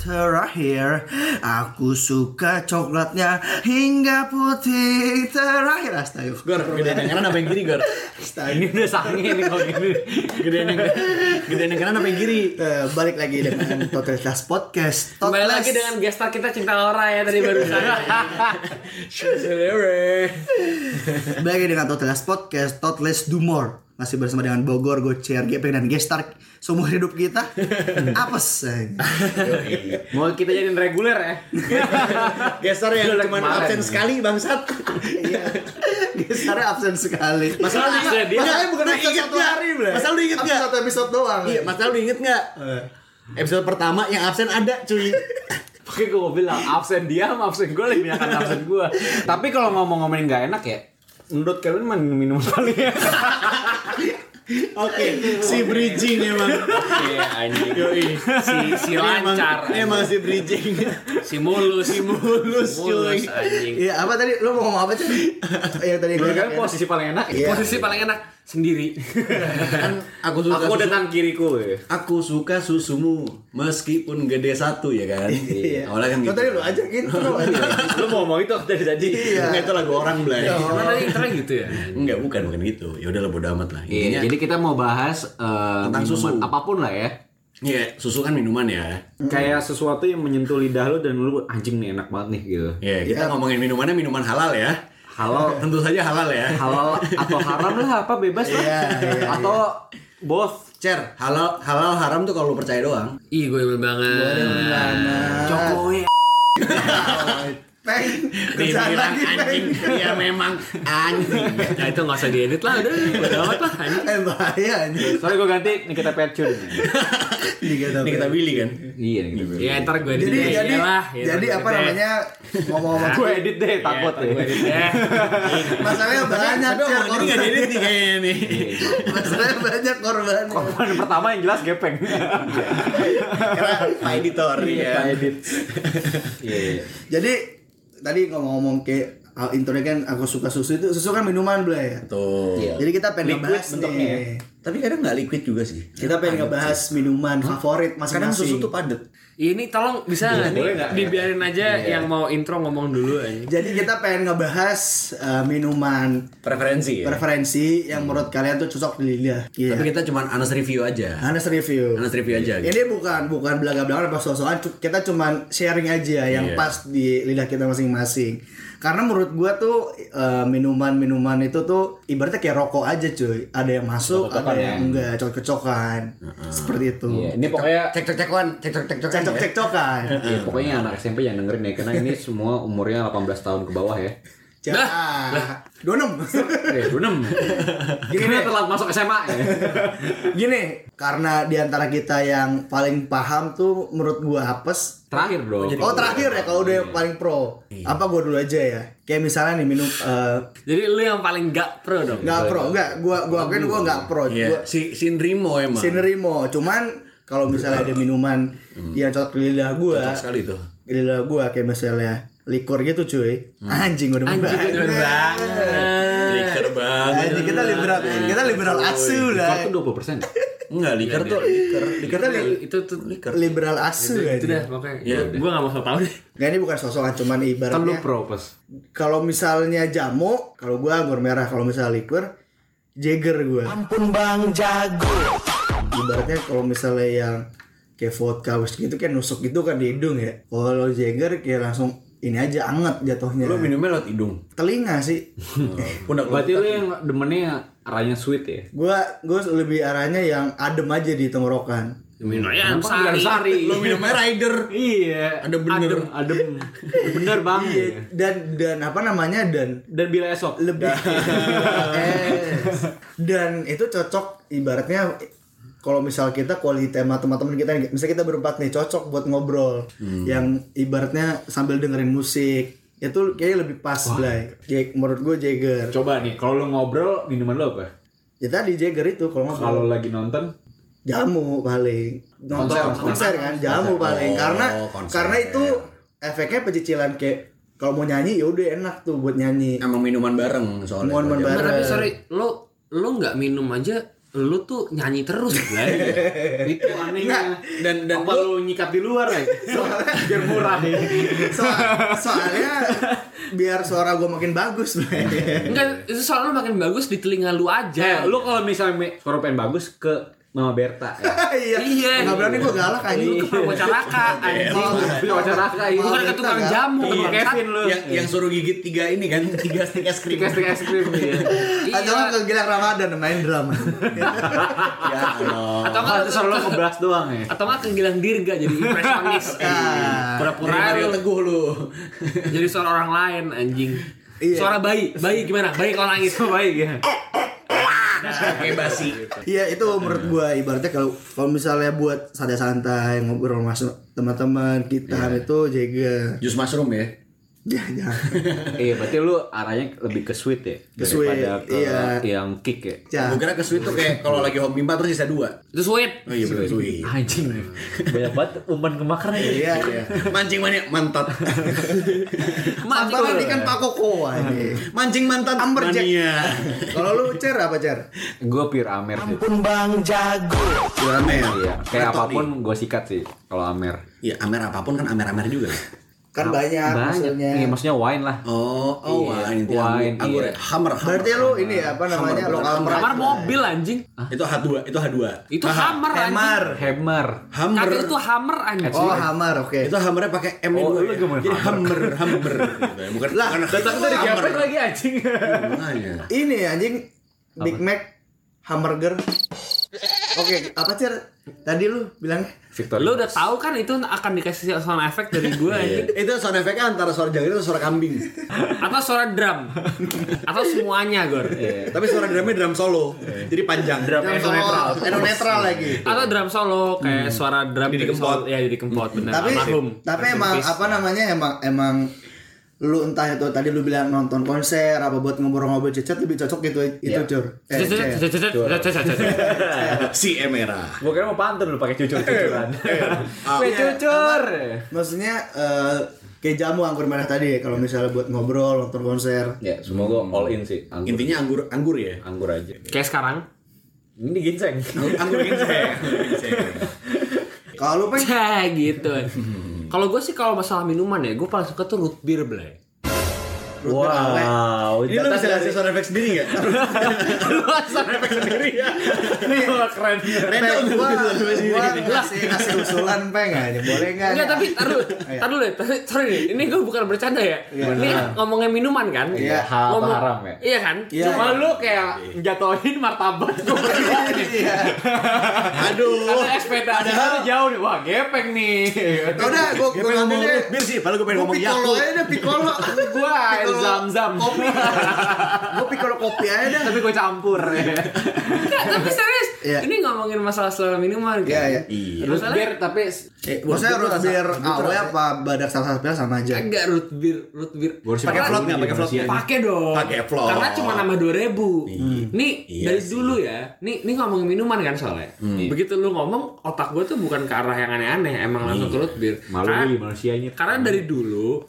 terakhir Aku suka coklatnya hingga putih terakhir Astaga Gor, gedean yang kanan apa yang kiri, Gor? Ini udah sange nih kalau gini. Gedean yang gedean yang kanan apa yang kiri? Eh, Balik lagi dengan Totalitas Podcast Kembali Totalitas- lagi dengan gestar kita Cinta Laura ya tadi barusan. Balik lagi dengan Totalitas Podcast Totless Do More Masih bersama dengan Bogor, Gocer, Gepeng, dan Gestar Seumur hidup kita Apes eh. Mau kita jadiin reguler ya? Gestar yang cuma absen sekali bangsat. Iya. Gestarnya absen sekali Masalahnya, masalahnya bukan Lu absen inget satu hari. Masalah lu inget nggak? satu episode doang Iya, masalah lu inget nggak? Episode pertama yang absen ada, cuy. Oke gue mau bilang absen dia sama absen gue lebih banyak absen gue. Tapi kalau ngomong-ngomongin nggak enak ya, menurut kalian minum paling enak? Oke, si bridging emang. Iya anjing. Yoi. Si si Emang, lancar. emang si bridging. Si mulus. Si mulus, cuy. anjing. Iya apa tadi? Lu mau ngomong apa sih? Yang tadi gue kalian posisi paling enak? Iya. Posisi paling enak sendiri. kan aku suka Aku susu- kiriku ya. Aku suka susumu meskipun gede satu ya kan. Iya. Awalnya kan Kau gitu. tadi lu aja gitu lu aja. Lu mau ngomong itu dari tadi? Iya. Enggak itu lagu orang belai. Karena tadi intronya gitu ya. Enggak, bukan bukan gitu. Ya udah lah bodo amat lah. Iya, Intinya jadi kita mau bahas eh, Tentang minuman susu. apa pun lah ya. Iya, susu kan minuman ya. Kayak sesuatu yang menyentuh lidah lu dan lu anjing nih enak banget nih gitu. Iya, kita ngomongin minumannya minuman halal ya. Halal Tentu saja halal ya. halal atau haram lah apa bebas lah. Iya, iya, atau both. Cer, halal halal haram tuh kalau lu percaya doang. Ih gue demen banget. Jokowi Peng, kerjaan lagi peng. Iya memang anjing. Nah itu nggak usah diedit lah udah. Udah amat lah anjing. Eh bahaya anjir. Sorry gue ganti Nikita Percun. Diga Ini kita pilih kan. iya Nikita Percun. Ya ntar gue edit Jadi deh. jadi Iyalah, ya, jadi apa edit namanya ngomong-ngomong Gue edit deh takut Ya, gue edit deh. masalahnya banyak Tapi omongan ini nggak korban. diedit nih kayaknya nih. Masalahnya banyak korban. Korban pertama yang jelas gepeng. Karena Pak Editor ya. Edit. Iya. Jadi tadi ngomong-ngomong kayak hal intronya kan aku suka susu itu susu kan minuman bla ya. Iya. Jadi kita pengen Liquid ngebahas bentuknya ya. nih. Tapi kadang nggak liquid juga sih. Kita pengen ngebahas minuman favorit Kadang masing-masing. susu tuh padet. Ini tolong bisa nggak nih dibiarin aja yang mau intro ngomong dulu anjing. Jadi kita pengen ngebahas uh, minuman Preferensi ya. preferensi yang menurut kalian tuh cocok di lidah. Iya. Tapi kita cuma honest review aja. Honest review. Honest review aja. Gitu. Ini bukan bukan belaga-belaga apa soal-soal kita cuman sharing aja yang Iya. pas di lidah kita masing-masing. Karena menurut gua tuh eh, minuman-minuman itu tuh ibaratnya kayak rokok aja cuy. Ada yang masuk, ada yang ya. enggak, cocok-cocokan. Seperti itu. Iya, ini pokoknya Cek cek cekan, cek cek cek cek Cocok-cocok-cocokan. Pokoknya anak SMP jangan dengerin ya karena ini semua umurnya 18 tahun ke bawah ya. Jangan. Donem. Eh, Dunem. Gini Gini telat masuk SMA ya. Gini, karena di antara kita yang paling paham tuh menurut gua apes. Terakhir dong. Oh terakhir ya kalau udah yang paling pro. Apa gua dulu aja ya. Kayak misalnya nih minum eh, Jadi lu yang paling gak pro dong. nggak pro, nggak. Gua gua kan gua nggak pro. Gua Iya, si Sinrimo emang. sinerimo. Cuman kalau misalnya ada minuman yang cocok di lidah gua, Cocok sekali tuh. di lidah gua kayak misalnya likur gitu cuy. Anjing udah Anjing banget. demen banget. Liker banget. Anjing kita liberal, kita liberal asu lah. Itu 20%. Enggak, liker tuh liker. Liker tuh Itu tuh liberal asu itu aja. dah pokoknya. Iya, Gua- Gua gak mau tau deh. Nah ini bukan sosokan cuman Kan lu ibaratnya pro pas. kalau misalnya jamu, kalau gua anggur merah, kalau misalnya liquor, Jagger gua. Ampun bang jago Ibaratnya kalau misalnya yang kayak vodka whisky gitu kan nusuk gitu kan di hidung ya. Kalau Jagger kayak langsung ini aja anget jatuhnya. Lu minumnya lewat hidung. Telinga sih. Pundak lu. Berarti lu yang demennya arahnya sweet ya? gua gua lebih arahnya yang adem aja di tenggorokan. Minum aja Kenapa sari. sari? Lu minumnya rider. Iya. Ada bener. Adem, adem. Bener bang. Dan dan apa namanya dan Dan bila esok. lebih eh, dan itu cocok ibaratnya kalau misal kita quality time sama teman-teman kita misal kita berempat nih cocok buat ngobrol. Yang ibaratnya sambil dengerin musik itu kayaknya lebih pas Blay. Ya, menurut gue Jagger. Coba nih, kalau lu ngobrol minuman lu apa? ya tadi Jagger itu kalau ngobrol. Kalau lagi nonton, jamu paling. Nonton Konser, konser, kan jamu paling. Karena Oh, konser. karena itu efeknya pecicilan kayak kalau mau nyanyi ya udah enak tuh buat nyanyi. Emang minuman bareng soalnya. Minuman bareng. Tapi sorry, lo lo nggak minum aja lu tuh nyanyi terus, Blay. Itu anehnya. Dan dan Apa lu nyikat di luar ya? Biar murah. Soal- soalnya biar suara gue makin bagus. Enggak, itu soal lu makin bagus di telinga lu Eh, aja. lu kalau misalnya suara pengen bagus ke Mama Berta ya. iya Iya. nggak berani gue galak anjing Lu ke Purwacaraka, anjing. Tapi wawancara kayak Bukan ke tukang jamu, Iya. Kevin lu. yang yang suruh gigit tiga ini kan tiga stick es krim. Tiga stick es krim ya. atau Iya. ke Gilang Ramadan main drum ya Allah. Atau enggak lu ngeblas doang ya. atau enggak ke Gilang Dirga jadi impresionis. Ah. Pura-pura Mario lu Teguh lu. jadi suara orang lain anjing. Iya. Suara bayi, bayi gimana? Bayi kalau nangis. Baik ya. Kayak basi. Iya itu menurut gua ibaratnya kalau kalau misalnya buat santai-santai ngobrol masuk teman-teman kita itu jaga Jus mushroom ya. Ya jangan Iya, berarti lu arahnya lebih ke sweet ya Ke sweet, daripada ke iya. yang kick ya. jangan Gue kira ke sweet tuh kayak kalau lagi hobi empat terus sisa dua. Itu sweet. Oh iya bener sweet. Anjing. Banyak banget umpan kemakan ya. iya Mancing mana mantat. Sabar ini kan Pak Koko ini. Mancing mantat Amber Jack. mania. Kalau lu cer apa cer? Gue pure Amer sih. Pun Bang Jago. Amer. Iya, kayak apa pun gue sikat sih kalau Amer. Iya, Amer apa pun kan Amer-Amer juga. Kan banyak, Banyak. maksudnya. Iya, maksudnya wine lah. Oh, oh, Iya, wine, wine, anggur, iya. ya. Hammer, hammer. Berarti lu ini apa namanya Hammer, lokal hammer. Kamar mobil anjing. Itu H2, itu H2. Itu hammer anjing. Hammer. Hammer. Hammer. Kagak itu hammer anjing. Oh, Hammer, oke. Itu hammernya pakai M Oh, dua lu ya. Jadi hammer, hammer gitu ya. Bukan Lah, datang dari hammer. Gapet lagi anjing. Makanya. Ini anjing Big Mac hamburger. Oke, apa cer? Tadi lu bilangnya Victoria. Lu udah tahu kan itu akan dikasih sound effect dari gue anjing. Itu sound effect-nya antara suara jagung itu suara kambing. Atau suara drum. Atau semuanya, Gor. Tapi suara drumnya drum solo. Jadi panjang. Drum Yang netral. Netral lagi. Atau drum solo kayak suara drum dari Kempot. Ya, Didi Kempot bener. tapi tapi emang apa namanya emang emang lu entah itu tadi lu bilang nonton konser apa buat ngobrol-ngobrol cecet lebih cocok gitu itu cur eh, Cer. Si Emera. Gue kira mau pantun lu pakai cucur-cucuran. Gue Iya, cucur. maksudnya eh, kayak jamu anggur merah tadi kalau misalnya buat ngobrol nonton konser Ya, semua gue all in sih. Anggur, Intinya anggur anggur ya. anggur aja. Kayak sekarang. Ini ginseng. Anggur ginseng. kalau lu pengen gitu. Kalau gue sih kalau masalah minuman ya, gue paling suka tuh root beer, Blay. Wow, Ini lu bisa kasih sound effect sendiri nggak? Lu sound effect sendiri ya. keren. Peng, gua, gua ngasih, ngasih usulan peng aja boleh nggak Enggak, tapi taruh, Iya. taruh deh. Tapi, sorry nih, ini gue bukan bercanda ya. Ini kan ngomongin minuman kan? Iya. Hal Ngomong- haram ya. Iya kan? Iya. Cuma lu kayak jatohin martabat gue. iya Aduh. Ada ada jauh nih. Wah, gepeng nih. Ya udah gua Gue gua pengen ngambil ngomong beer sih, padahal gue pengen gua ngomong piccolo Yakult. aja deh piccolo Gua air Piccolo zam-zam. kopi gua piccolo kopi aja dah Tapi gue campur. Enggak, tapi serius. Iya. Ini ngomongin masalah selera minuman kan? iya iya Iya. Terus Masalahnya- biar tapi Eh, maksudnya root root beer beer awe apa badak salah satu sama aja Enggak root beer, root beer. Pakai float nggak? Pakai float? Pakai dong. Pakai float. Karena cuma nambah 2000. Nih Iya dari dulu ya. Nih nih ngomongin minuman kan soalnya. Begitu lu ngomong otak gue tuh bukan ke arah yang aneh-aneh, emang langsung ke root beer. malu manusianya. Karena dari dulu,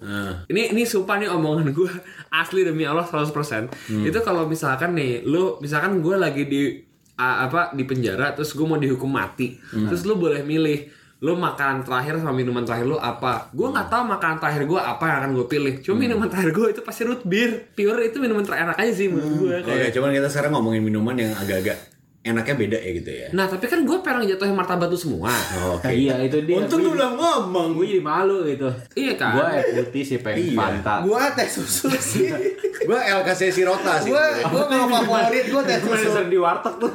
ini ini sumpah nih omongan gue asli demi Allah 100%. Itu kalau misalkan nih, lu misalkan gue lagi di a- apa di penjara terus gue mau dihukum mati. Terus lu boleh milih lu makanan terakhir sama minuman terakhir lu apa? Gue nggak tahu makanan terakhir gue apa yang akan gue pilih. Cuma minuman terakhir gue itu pasti root beer. Pure itu minuman terenak aja sih menurut gue. Oke, cuman kita sekarang ngomongin minuman yang agak-agak enaknya beda ya gitu ya. Nah tapi kan gue pengen jatuhin martabat lu semua. Oke. Iya, itu dia. Untung lu belum ngomong. Gue jadi malu gitu. Iya kan? Gue air putih sih pengen Iya. Fanta. gua teh susu sih Gue LKC Sirota sih. gua gua kalau favorit gua teh Gue susu sering di warteg tuh.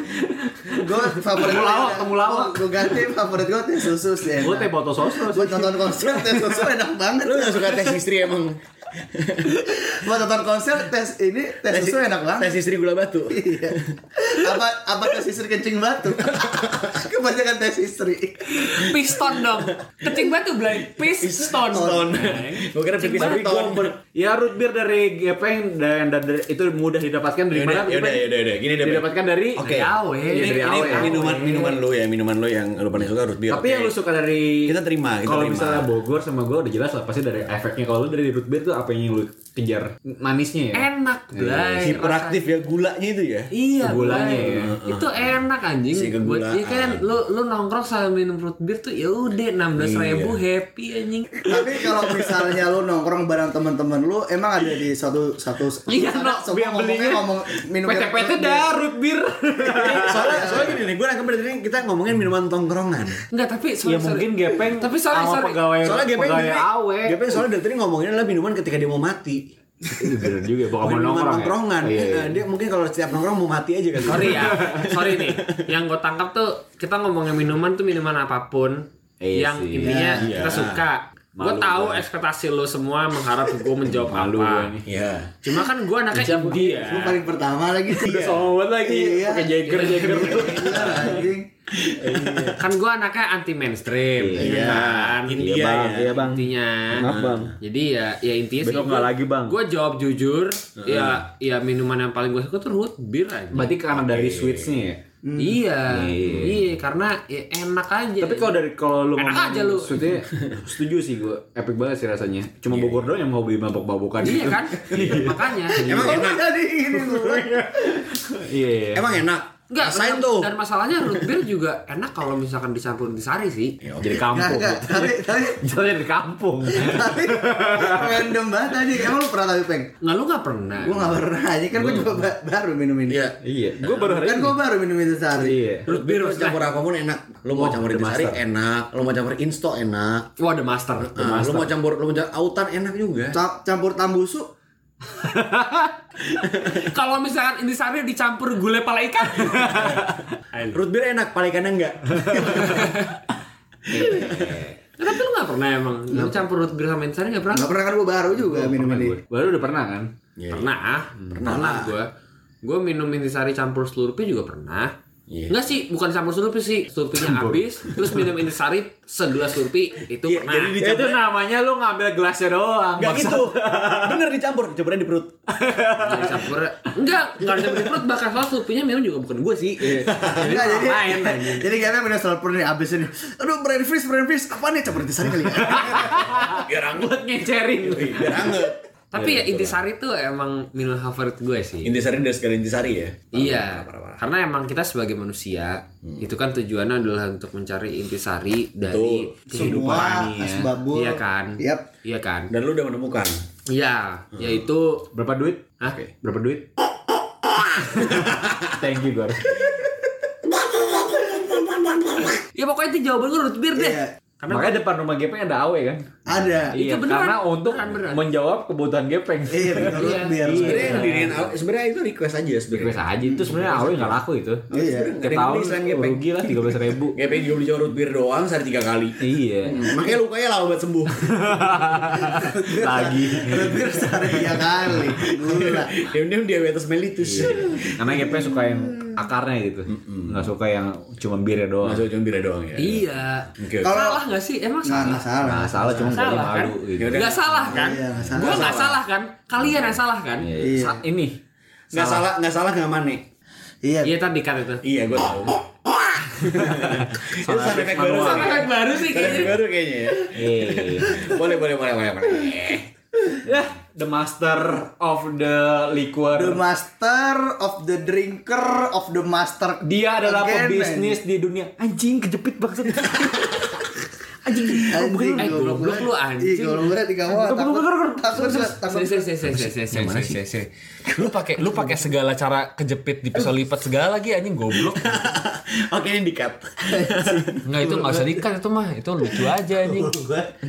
gua favorit Temulawak, gua- temulawak. gua ganti favorit gua teh susu sih Gue teh botol sosro buat nonton konser teh susu enak banget Lu gak suka tes istri emang? buat nonton konser tes ini tes susu enak banget Tes istri gula batu. Iya. apa apa tes istri kencing batu kebanyakan tes istri Piston dong. Kencing batu belai. Piston. Piston. Gue kira Kencing batu. Ya root beer dari Gepeng dan, dan dari- itu mudah didapatkan dari Yaudah, mana? yaudah, yaudah, yaudah. Gini deh. Didapatkan dari Oke. Awe. Iya, Ini, dari ini awe. minuman minuman lu ya, minuman lu yang lu paling suka root beer. Tapi yang lu suka dari Kita terima, kita Kalau misalnya Bogor sama gue udah jelas lah pasti dari efeknya. Kalau lu dari root beer tuh apa apa yang lu kejar? Manisnya ya? Enak, Blay. Hiperaktif ya gulanya itu ya. Iya, Gulanya ya. Itu enak anjing. Si Buat kegulaan. iya kan lu lu nongkrong sambil minum root beer tuh ya udah 16.000 ribu happy anjing. Tapi kalau misalnya lu nongkrong bareng teman-teman lu, emang ada di satu satu Iya, no, semua ngomongnya belinya ngomong minum PT-PT dah root beer. soalnya soalnya gini nih, gue nangkep dari kita ngomongin minuman tongkrongan. Enggak, tapi sorry, Ya mungkin gepeng Tapi sorry. pegawai Soalnya Gepeng awe. Gepeng soalnya dari tadi ngomongin adalah minuman ketika dia mau mati. Itu bener juga, bukan mau nongkrong ya? tongkrongan. Oh, iya, iya. Nah, Dia mungkin kalau setiap nongkrong mau mati aja kan. Sorry ya, sorry nih. Yang gue tangkap tuh kita ngomongin minuman tuh minuman apa pun Iya yang sih. intinya Iya. kita suka. Gue tahu gua. ekspektasi lo semua mengharap gue menjawab Malu apa. gua nih. Iya. Cuma kan gue anaknya India. Lu paling pertama lagi sih. Udah sama banget lagi, Iya. pakai Jagger Jagger. Iya, kan gue anaknya anti mainstream, Iya. ya kan? India Iya bang, ya. iya bang. Intinya. Maaf bang. Jadi ya, ya intinya Besok sih. nggak lagi, Bang. Gue jawab jujur. Ya, ya minuman yang paling gue suka tuh root beer aja. Berarti karena dari sweetsnya ya? Iya, Iya. iya karena ya enak aja. Tapi kalau dari kalau lu Enak aja lu. Sweetnya setuju sih gue, epic banget sih rasanya. Cuma Bogor doang yang mau beli mabok-mabokan iya gitu. kan, makanya. Emang enak. Jadi ini lu. Iya. iya. Emang enak. Enggak, Rasain dan- tuh. Dan masalahnya root beer juga enak kalau misalkan dicampur intisari sih. Jadi Enggak, kampung. enggak. Tapi tapi Jadi dari kampung. tapi random banget tadi. Emang lu pernah tapi peng? Nggak lu nggak pernah. Gua nggak pernah aja kan gua juga ba- baru minum ini. Iya. Iya. Gue baru hari Kan ini. gua baru minum itu sehari. Iya. Root beer lu campur apa pun enak. Lu mau Oh, campur intisari Master. enak. Lu mau campur insto enak. Wah, the master. Nah, lu mau campur lu mau campur autan enak juga. Ca- Campur tambusu kalau misalkan intisari dicampur gulai pala ikan. Root beer enak, paling kanan enggak. Tapi lu nggak pernah emang lu campur root beer sama intisari nggak pernah? Gak pernah kan gua baru juga minum Pernah ini. gue. Baru udah pernah kan? Pernah, pernah, gue. Gue minum intisari campur slurpee juga pernah. Iya. Enggak sih, bukan campur slurpee sih. Slurpee-nya habis, terus minum intisari segelas slurpee itu Iya, pernah. jadi di- Ya, itu namanya lu ngambil gelasnya doang. Enggak gitu. Bener dicampur, campuran di perut. Jadi campur enggak enggak ada di perut bahkan soal slurpee-nya minum juga bukan gue sih. Jadi Enggak, jadi main jadi kayaknya minum selapur nih abis ini. Aduh, brain freeze, brain freeze. Apa nih campur intisari kali ya? Biar anget. buat ngecerin. Biar anget. Tapi ya intisari tuh emang minuman favorit gue sih. Intisari udah sekali intisari ya. Iya, karena emang kita sebagai manusia itu kan tujuannya adalah untuk mencari intisari dari kehidupan Semua ini ya. asbabul. Iya kan? Yap. Iya kan? Dan lu udah menemukan. Iya, yaitu Berapa duit? Hah? Berapa duit? Thank you, Gor. Ya pokoknya itu jawaban gue root beer deh. Iya. Karena Makanya depan rumah Gepeng ada AW kan? Ada. Itu Iya, beneran. karena untuk beneran. menjawab kebutuhan Gepeng. Iya, bener Iya. biar. Iya. Sebenarnya yang diriin awal- sebenarnya itu request aja sebenarnya. Request aja itu sebenarnya AW nggak laku itu. Iya. Beli selain Gepeng. rugi lah tiga belas ribu. Gepeng juga beli root beer doang sehari tiga kali. Iya. Makanya lukanya lama banget sembuh. Lagi. Root beer sehari tiga kali. Gila. Diam-diam diabetes mellitus. Karena Gepeng suka yang akarnya gitu. Nggak suka yang cuma birnya doang. Masuk cuma bira doang ya. Iya. Oke. Kalau- salah nggak sih? Emang salah? nggak salah. Nggak salah cuma gue kan? malu gitu. Nggak salah kan? Iya, nggak salah. Gue nggak salah kan? Kalian yang salah kan? Iya. Iya. Sa- Ini Nggak salah, nggak salah nggak mana. Iya. Iya tadi kan itu. Iya, gue tahu. Itu sound effect baru. Sound effect baru sih kayaknya. baru kayaknya ya. Iya. Boleh, boleh, boleh, boleh, boleh. Ya, the master of the liquor. The master of the drinker of the master. Dia adalah Again, pebisnis di dunia. Anjing kejepit banget. Aji, gue eh lu aji. Iya, goblok gue tiga mau takut takut takut lu pakai lu pakai segala cara kejepit di pisau lipat segala lagi anjing goblok. Oke ini dikat nggak itu nggak usah dikat itu mah itu lucu aja anjing.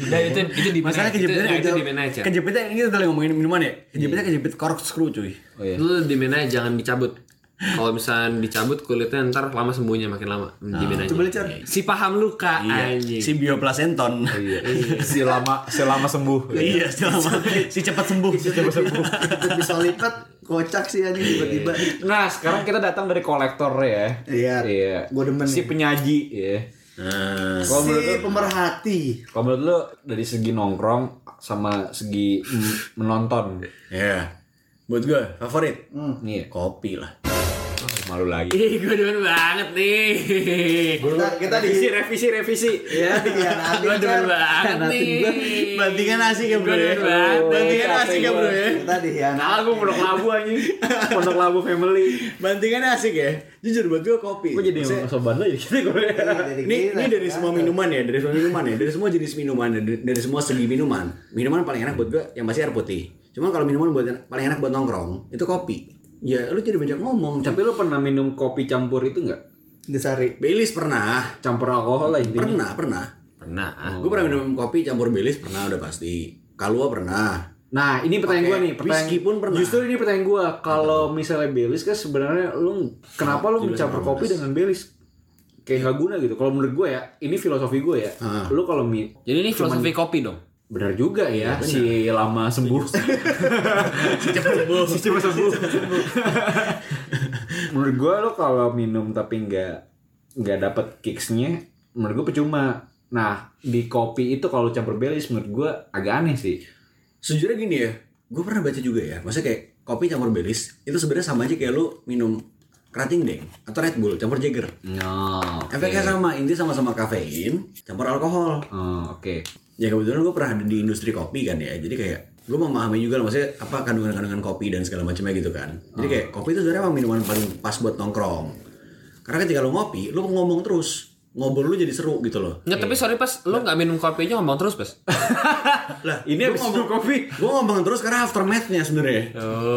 Nah itu itu di masalah kejepitnya itu nah, di aja kejepitnya ini udah ngomongin minuman ya. Kejepitnya iya. kejepit corkscrew cuy. Oh, iya. Lu di mana jangan dicabut. Kalau misalnya dicabut kulitnya ntar lama sembuhnya makin lama. Di mana aja. Coba lihat. Si paham luka anjing. Si bioplacenton. Iya. Si lama selama sembuh. Iya, selama si cepat sembuh. Si cepat sembuh. Bisa lipat kocak sih anjing tiba-tiba. Nah, sekarang kita datang dari kolektor ya. Iya. Iya. Gua demen Si penyaji ya. Nah, Kalau menurut Si lu- pemerhati. Kalau menurut lu dari segi nongkrong sama segi menonton. ya. Buat gue favorit Nih, kopi lah. Malu lagi. Ih, gue demen banget nih. Kita kita di Revisi, revisi, revisi. ya dikhianatin Gue demen kan. banget nih. Bantingan asik ya bro Gue ya. demen banget. Bantingan asik ya bro ya. Kita dikhianatin. Nah, gue pondok labu anjing. Pondok labu family. Bantingan asik ya. Jujur buat gue kopi. Gue jadi Maksudnya- sobat lo jadi gitu gue. Dari ini ini dari semua minuman ya, dari semua minuman ya, dari semua jenis minuman, dari, dari semua segi minuman. Minuman paling enak buat gue yang pasti air putih. Cuman kalau minuman buat paling enak buat nongkrong itu kopi. Ya lu jadi banyak ngomong. Tapi lo pernah minum kopi campur itu enggak? Desari. Baileys pernah, Campur alkohol lah intinya. pernah, pernah. Pernah. Gue pernah minum kopi campur Baileys pernah udah pasti. Kalua pernah. Nah, ini pertanyaan gue nih, pertanyaan whisky pun pernah. Justru ini pertanyaan gue, kalau misalnya Baileys kan sebenarnya lu kenapa lu mencampur kopi dengan Baileys? Kayak nggak guna gitu. Kalau menurut gue ya, ini filosofi gue ya. Ah. Lu kalau mi Jadi ini filosofi kopi dong. Benar juga ya, si lama sembuh. si cepat sembuh. si cepat sembuh. menurut gue lo kalau minum tapi nggak nggak dapet kicksnya, menurut gue percuma. Nah, di kopi itu kalau campur Baileys menurut gue agak aneh sih. Sejujurnya gini ya, gue pernah baca juga ya. Maksudnya kayak kopi campur Baileys itu sebenarnya sama aja kayak lu minum kerating deng atau Red Bull campur Jagger. No, Efeknya sama, inti sama-sama kafein campur alkohol. Oh, oke. Ya kebetulan gue pernah ada di industri kopi kan ya, jadi kayak gue memahami juga lah, maksudnya apa kandungan-kandungan kopi dan segala macamnya gitu kan. Jadi kayak kopi itu sebenarnya emang minuman paling pas buat nongkrong. Karena ketika lu ngopi, lu ngomong terus, ngobrol lu jadi seru gitu loh. Nggak, tapi sorry pas lo nggak minum kopi aja ngomong terus pas. Lah, Ini gua habis minum kopi. Gue ngomong terus karena aftermath-nya sebenarnya.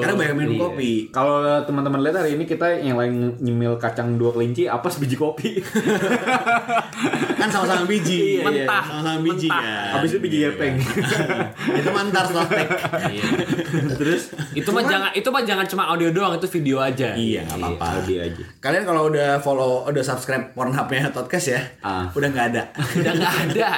karena banyak minum Iya. kopi. Kalau teman-teman lihat hari ini kita yang lain nyemil kacang dua kelinci, apa sebiji kopi. kan sama-sama biji. Iya, mentah. Sama-sama biji Mentah. kan. Habis itu biji gepeng. itu mantar sotek. Iya. Terus itu mah jangan itu mah jangan cuma audio doang, itu video aja. iya, nggak apa-apa. Dia aja. Kalian kalau udah follow, udah subscribe Pornhub-nya podcast ya, Ah. udah nggak ada. Udah nggak ada.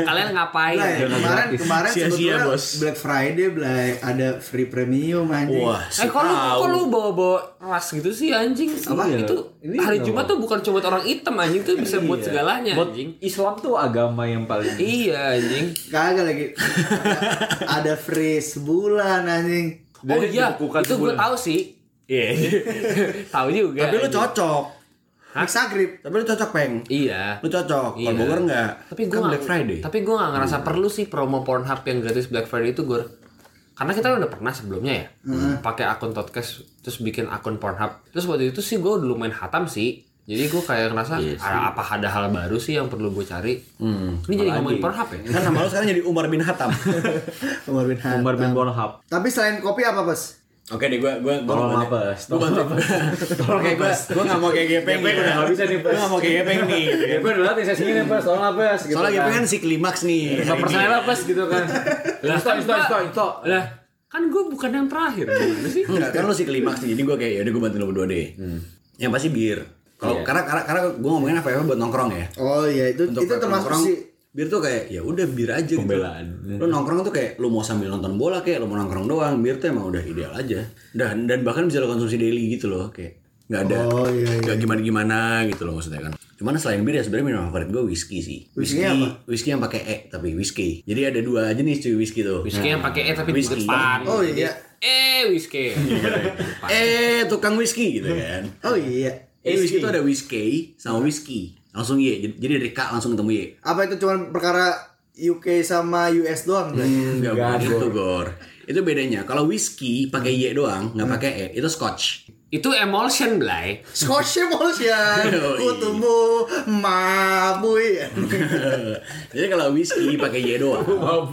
Kalian ngapain? Nah, Jangan kemarin gratis. kemarin Sia-sia, sebetulnya Bos. Black Friday Blay, ada free premium anjing. Wah, Eh kok lu, kok lu bawa-bawa ras gitu sih anjing? Apa? Itu Ini hari dong. Jumat tuh bukan cuma orang hitam anjing tuh bisa buat Iya. segalanya Buat anjing. Islam tuh agama yang paling Iya anjing. Kagak lagi. ada free sebulan anjing. Oh iya, itu gue tahu sih. Iya. tahu juga. Tapi lu anjing. cocok. Mixagrip. Tapi lu cocok, Peng. Iya. Lu cocok. Kalau Iya. Bogor enggak. Tapi gue kan Black Friday. Tapi gue gak ngerasa perlu sih promo Pornhub yang gratis Black Friday itu gue. Karena kita udah pernah sebelumnya ya, pakai akun podcast terus bikin akun Pornhub. Terus waktu itu sih gue udah lumayan hatam sih. Jadi gue kayak ngerasa ada apa ada hal baru sih yang perlu gue cari. Ini jadi ngomongin Pornhub ya. Kan nama lu sekarang jadi Umar bin Hatam. Umar bin Khattab. Umar bin Bonhab. Tapi selain kopi apa, Bos? Oke deh, gua gua gua Tolong bantu- apes, Gua bantu. Oke, gua gua enggak mau kayak Gepeng. Gepeng udah nggak bisa nih, Pes. Gua enggak mau kayak Gepeng nih. kan. gue udah latih sesinya nih pas, tolong apa gitu Soalnya Gepeng kan si klimaks nih. Gak percaya lah pas gitu kan. Lah, Isto, kan isto, gua- isto, isto. Lah, kan gue bukan yang terakhir. Gimana sih? Enggak, kan lu si klimaks nih. Jadi gua kayak ya udah gua bantu lu berdua deh. Yang pasti bir. Kalau Iya. karena karena karena gua ngomongin apa buat nongkrong ya. Oh iya, itu Untuk itu termasuk nongkrong, sih bir tuh kayak ya udah bir aja Pembelaan. gitu. Lu nongkrong tuh kayak lu mau sambil nonton bola kayak lu mau nongkrong doang, bir tuh emang udah ideal aja. Dan dan bahkan bisa lo konsumsi daily gitu loh kayak nggak ada Oh, iya, iya. nggak gimana gimana gitu loh maksudnya kan. Cuman selain bir ya sebenarnya minuman favorit gue whisky sih. Whisky apa? Whisky yang pakai e tapi whisky. Jadi ada dua jenis cuy whisky tuh. Whisky yang pakai E tapi di Whisky. depan. Oh iya. Eh, whisky. Eh tukang whisky gitu kan. Oh iya. Eh whisky itu ada whisky sama whisky. Langsung Y. Jadi- dari K langsung ketemu Y. Apa itu cuma perkara UK sama US doang, Blay? Enggak Enggak, begitu, Gor. Itu bedanya. Kalau whisky pakai Y doang, nggak pakai E, itu scotch. Itu emulsion, Blay. Scotch Emulsion, Yoi. ku tumbuh mabui. Jadi kalau whisky pakai Y doang,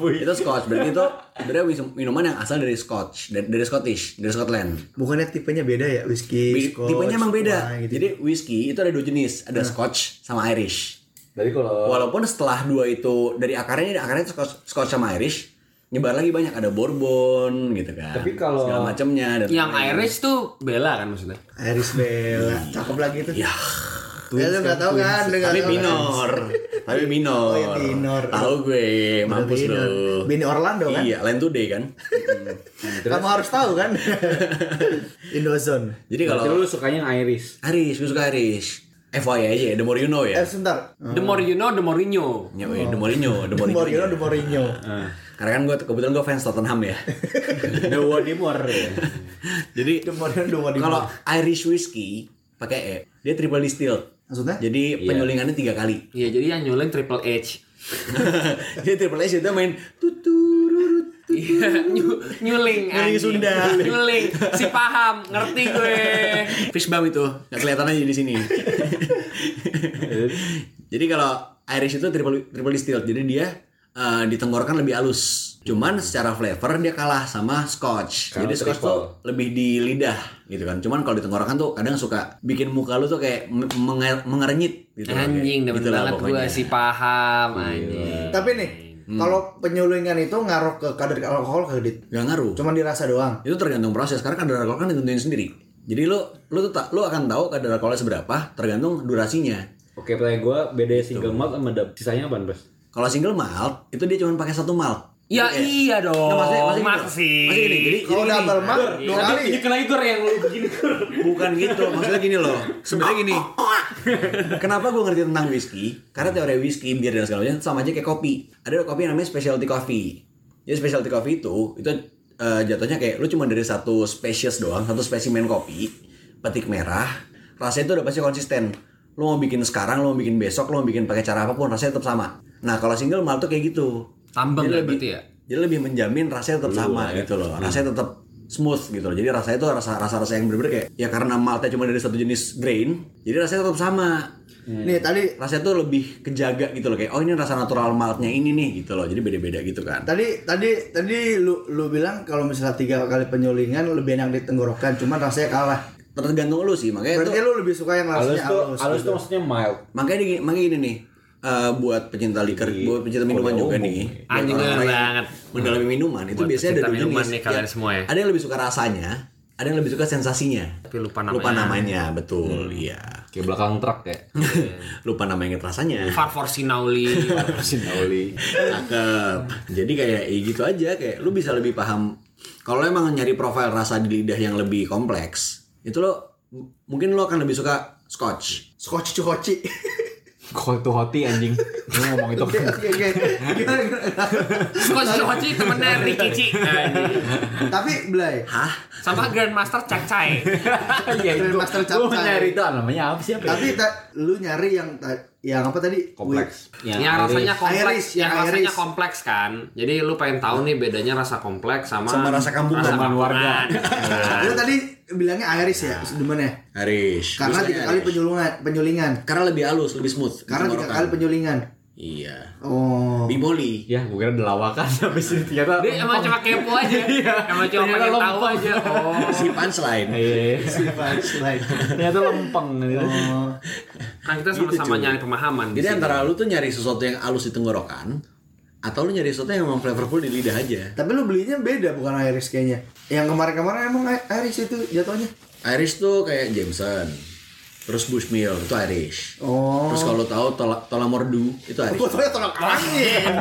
itu scotch. Berarti itu sebenarnya minuman yang asal dari Scotch, dari, dari Scottish, dari Scotland. Bukannya tipenya beda ya, whisky, Bi- Scotch, Tipenya emang beda. gitu. Jadi whisky itu ada dua jenis, ada Scotch sama Irish. Dari kalau Walaupun setelah dua itu dari akarnya akarnya itu Scotch, Scotch sama Irish, nyebar lagi banyak ada Bourbon gitu kan. Tapi kalau- segala macamnya Yang lain-lain. Irish tuh bela kan maksudnya. Iris Bella, cakep lagi tuh. Ya, Ya lu nggak tahu kan, lu nggak tapi kan. minor. tapi minor. Oh, iya, minor. Tahu gue, mampus Bini, lu. Bini Orlando kan? Iya, Land Today kan. Kamu harus tahu kan? Indozone. Jadi Berarti kalau lu sukanya yang Iris. Irish, gue suka Irish. FYI aja ya, the more you know ya. Eh sebentar. The more you know, the more you know. Ya, weh, the more you know, the more you Mourinho, know. de Mourinho. Karena kan gue kebetulan gue fans Tottenham ya. The Wadimor ya. Jadi De Mourinho, de Mourinho. kalau Irish whiskey pakai E. Dia triple distilled. Maksudnya? Jadi penyulingannya tiga kali. Iya, jadi yang nyulin Triple H. Jadi triple H itu main tutururut. Iya, nyu- nyuling. Nyuling. Sunda. Nyuling. Si paham, ngerti gue. Fish bomb itu nggak kelihatan aja di sini. jadi kalau Irish itu triple triple distilled. Jadi dia eh, di tenggorokan lebih halus. Cuman secara flavor dia kalah sama Scotch. Karena Jadi Scotch triple. tuh lebih di lidah gitu kan. Cuman kalau di tenggorokan tuh kadang suka bikin muka lu tuh kayak me- menger- mengerenyit gitu. loh, Anjing, demen gitu lah banget gue si paham anjing. Tapi nih, kalau penyulingan itu ngaruh ke kadar alkohol ke Dit? Nggak ngaruh. Cuman dirasa doang. itu tergantung proses karena kadar alkohol kan ditentuin sendiri. Jadi lu lu tuh tak lu akan tahu kadar alkoholnya seberapa tergantung durasinya. Oke, pertanyaan gue beda single malt sama dub. Sisanya apa, Bos? Kalau single malt itu dia cuma pakai satu malt. Ya kayak- iya dong. Nggak, maksudnya- maksudnya Masih. Maksudnya gini, jadi, Kalau double malt dua kali. kena Igor yang lu begini, bukan gitu. Maksudnya gini loh. Sebenarnya gini. Kenapa gue ngerti tentang whisky? Karena teori whisky, bir dan segala macam sama aja kayak kopi. Ada kopi yang namanya specialty coffee. Jadi specialty coffee itu itu eh, jatuhnya kayak lu cuma dari satu spesies doang, satu spesimen kopi, petik merah, rasanya itu udah pasti konsisten. Lu mau bikin sekarang, lu mau bikin besok, lu mau bikin pakai cara apa pun, rasanya tetap sama. Nah kalau single malt tuh kayak gitu. Tambang Jadi ya lebih, berarti ya? Jadi lebih menjamin rasanya tetap sama gitu loh. Rasanya tetap smooth gitu loh. Jadi rasanya itu rasa rasa rasa yang bener-bener kayak ya karena maltnya cuma dari satu jenis grain, jadi rasanya tetap sama. Nih tadi Rasanya tuh lebih kejaga gitu loh kayak oh ini rasa natural maltnya ini nih gitu loh. Jadi beda-beda gitu kan. tadi tadi tadi lu lu bilang kalau misalnya tiga kali penyulingan lebih enak di tenggorokan, cuman rasanya kalah. Tergantung lu sih makanya Berarti tuh lu lebih suka yang Halus rasanya tuh, halus. halus gitu. tuh maksudnya mild. makanya di, makanya gini nih. Eh, buat pecinta liquor, buat pecinta minuman juga umum. nih. Anjing banget. Mendalami minuman itu Buat biasanya ada dua minuman jenis. nih kalian semua ya. Ada yang lebih suka rasanya, ada yang lebih suka sensasinya. Tapi lupa namanya. Lupa namanya, betul. Iya. Kayak belakang truk ya. lupa nama inget rasanya Far for Sinauli. Sinauli. cakep jadi kayak ya gitu aja kayak lu bisa lebih paham kalau emang nyari profil rasa di lidah yang lebih kompleks itu lo mungkin lo akan lebih suka scotch Scotch cuhoci. Kok itu hoti anjing. Lu ngomong itu. Oke oke. Gimana? Scotch Chochi temennya Ricky Ci. Tapi Blay, hah Sama Grandmaster Cak Cai. Iya itu. Master Lu nyari itu namanya apa sih ya? tapi ta- lu nyari yang yang apa tadi? kompleks. yang rasanya kompleks, Iris, yang yang rasanya Iris. kompleks kan. Jadi lu pengen tahu nih bedanya rasa kompleks sama Sama rasa kampungan. rasa Kampungan warga. Nah. Lu tadi bilangnya Iris ya, sedemennya. Harish Karena Biasanya tiga kali penyulingan, penyulingan. karena lebih halus lebih smooth Karena tiga kali penyulingan. Iya Oh. bimoli Ya, gue kira delawakan habis itu ternyata. Dia emang cuma kepo aja. Emang cuma pengen tahu aja. Oh. si punchline Iya. Slide. Ternyata lempeng gitu. Oh. Kan kita sama-sama nyari pemahaman. di jadi antara lu tuh nyari sesuatu yang halus di tenggorokan atau lu nyari sesuatu yang memang flavorful di lidah aja Tapi lu belinya beda bukan Iris kayaknya. Yang kemarin-kemarin emang Iris itu jatuhnya. Irish tuh kayak Jameson terus Bushmill itu Irish Oh. Terus kalau tahu tola, tola mordu itu Irish. Gua tau ya tolak angin.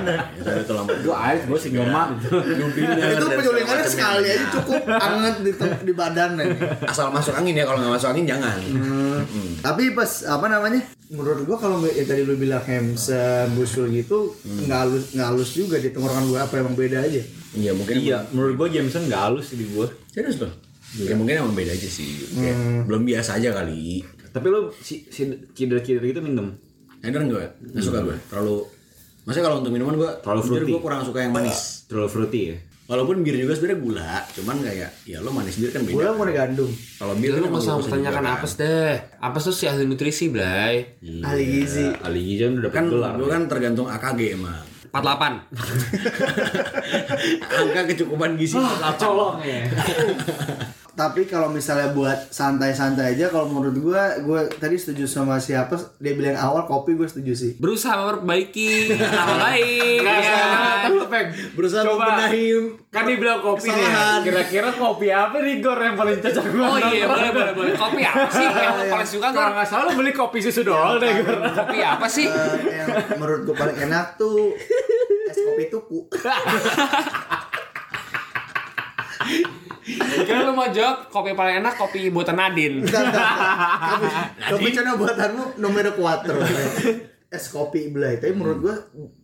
itu ada tola mordu. Gue air, gue single malt. itu penyulingannya sekali aja cukup anget di, di badan nih. Asal masuk angin ya, kalau nggak masuk angin jangan. Hmm. Tapi pas apa namanya? Menurut gua kalau ya tadi lu bilang Hamsa, Bushul gitu nggak halus nggak halus juga di tenggorokan gua apa emang beda aja. Iya mungkin. Iya, menurut gue Jameson gak halus sih di gue. Serius loh. Ya mungkin emang beda aja sih. Kayak Belum biasa aja kali. Tapi lu si, si cider-cider gitu minum. Enak gue, nggak suka gue. Terlalu. Maksudnya kalau untuk minuman gue, Terlalu fruity. gue kurang suka yang manis. Terlalu fruity ya. Walaupun bir juga sebenarnya gula, cuman kayak ya lo manis bir kan beda. Gula mau gandum. Kalau bir kan usah pertanyakan apa deh. Apa tuh si ahli nutrisi, Blay? Ahli gizi. Ya, Ali Gijan udah dapet Kan gelar. gue kan tergantung AKG emang. 48. Angka kecukupan gizi. colong ya. Tapi kalau misalnya buat santai-santai aja kalau menurut gua gua tadi setuju sama siapa dia bilang awal kopi gua setuju sih. Berusaha memperbaiki nama baik. ya. Berusaha Coba. membenahi kan dibilang kopi nih ya. Kesalahan. Kira-kira kopi apa nih Gor yang paling cocok gue? Oh iya, boleh, boleh, boleh. Kopi apa sih yang lu paling suka, Gor? nggak salah beli kopi susu doang deh Gor. Kopi apa sih? Eh, yang menurut gua paling enak tuh es kopi tuku. Kira lu mau jawab kopi paling enak kopi buatan Nadine. Kopi cappuccino buatanmu nomor 4. es kopi belai tapi menurut gua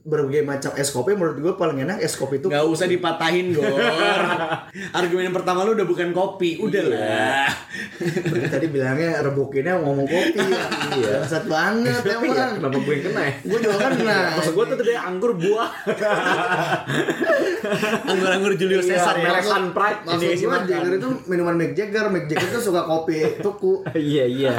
berbagai macam es kopi menurut gua paling enak es kopi itu Gak usah dipatahin Gor. Argumen yang pertama lu udah bukan kopi Udah lah. Tadi bilangnya rebokinnya ngomong kopi. Iya. Bangsat banget Iya, emang. kenapa gue yang kena ya? gua juga kan nah Maksud gue tuh tadi anggur buah. Anggur-anggur Julius Iya, Caesar ya melekan pride. maksud makan. Jagger itu minuman Mick Jagger. Mick Jagger tuh suka kopi tuku. Iya iya.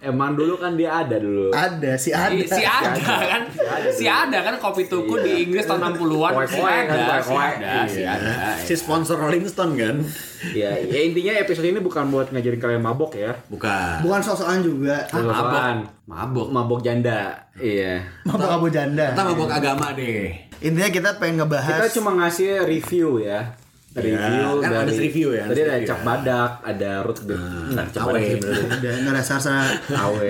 Emang dulu kan dia ada dulu. ada sih ada. I- si ada kan. Si ada kan kopi tuku di Inggris tahun 60-an si Koek-koek kan, ada si koek-koek. ada si ada Si sponsor Rolling Stone kan? Iya, ya intinya episode ini bukan buat ngajarin kalian mabok ya. Bukan. Bukan sosokan juga. Sosokan. mabok. Mabok. Janda. Iya. mabok abu janda. Kita mabok agama deh. Intinya kita pengen ngebahas Kita cuma ngasih review ya. Review kan ada review ya, Tadi ada Cak ya. Badak, ada Ruth Beer. Nah, Cak. Badak sih nggak ada sar-sara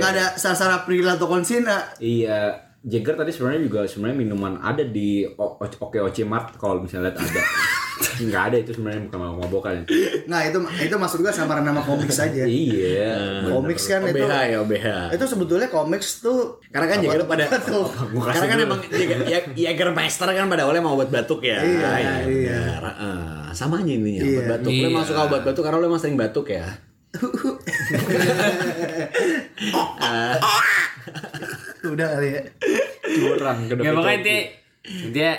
nggak ada sar-sara Prila atau Konsina Iya, Jagger tadi sebenarnya juga sebenarnya minuman ada di Oke Oce Mart kalau misalnya lihat ada. Enggak ada itu sebenarnya bukan mabok-mabokan. nah itu itu maksud gua samaran nama komik saja Iya. Komiks kan itu OBH ya OBH itu sebetulnya komiks tuh Karena kan Jager pada tuh Karena kan emang Jager, ya, Jagermeister kan pada awalnya mau obat batuk ya Iya, Ya, iya. benar. Eh, Sama aja intinya Iya. obat batuk Lu emang Iya. suka obat batuk karena lu emang sering batuk ya udah kali ya. Curang ke ya pokoknya intinya intinya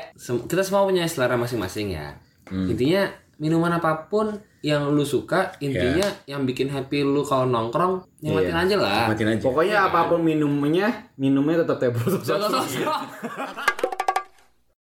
kita semua punya selera masing-masing ya. Intinya minuman apa pun yang lu suka intinya yang bikin happy lu kalau nongkrong nikmatin aja lah. Aja. Pokoknya apa pun minumnya, minumnya tetap teh botol.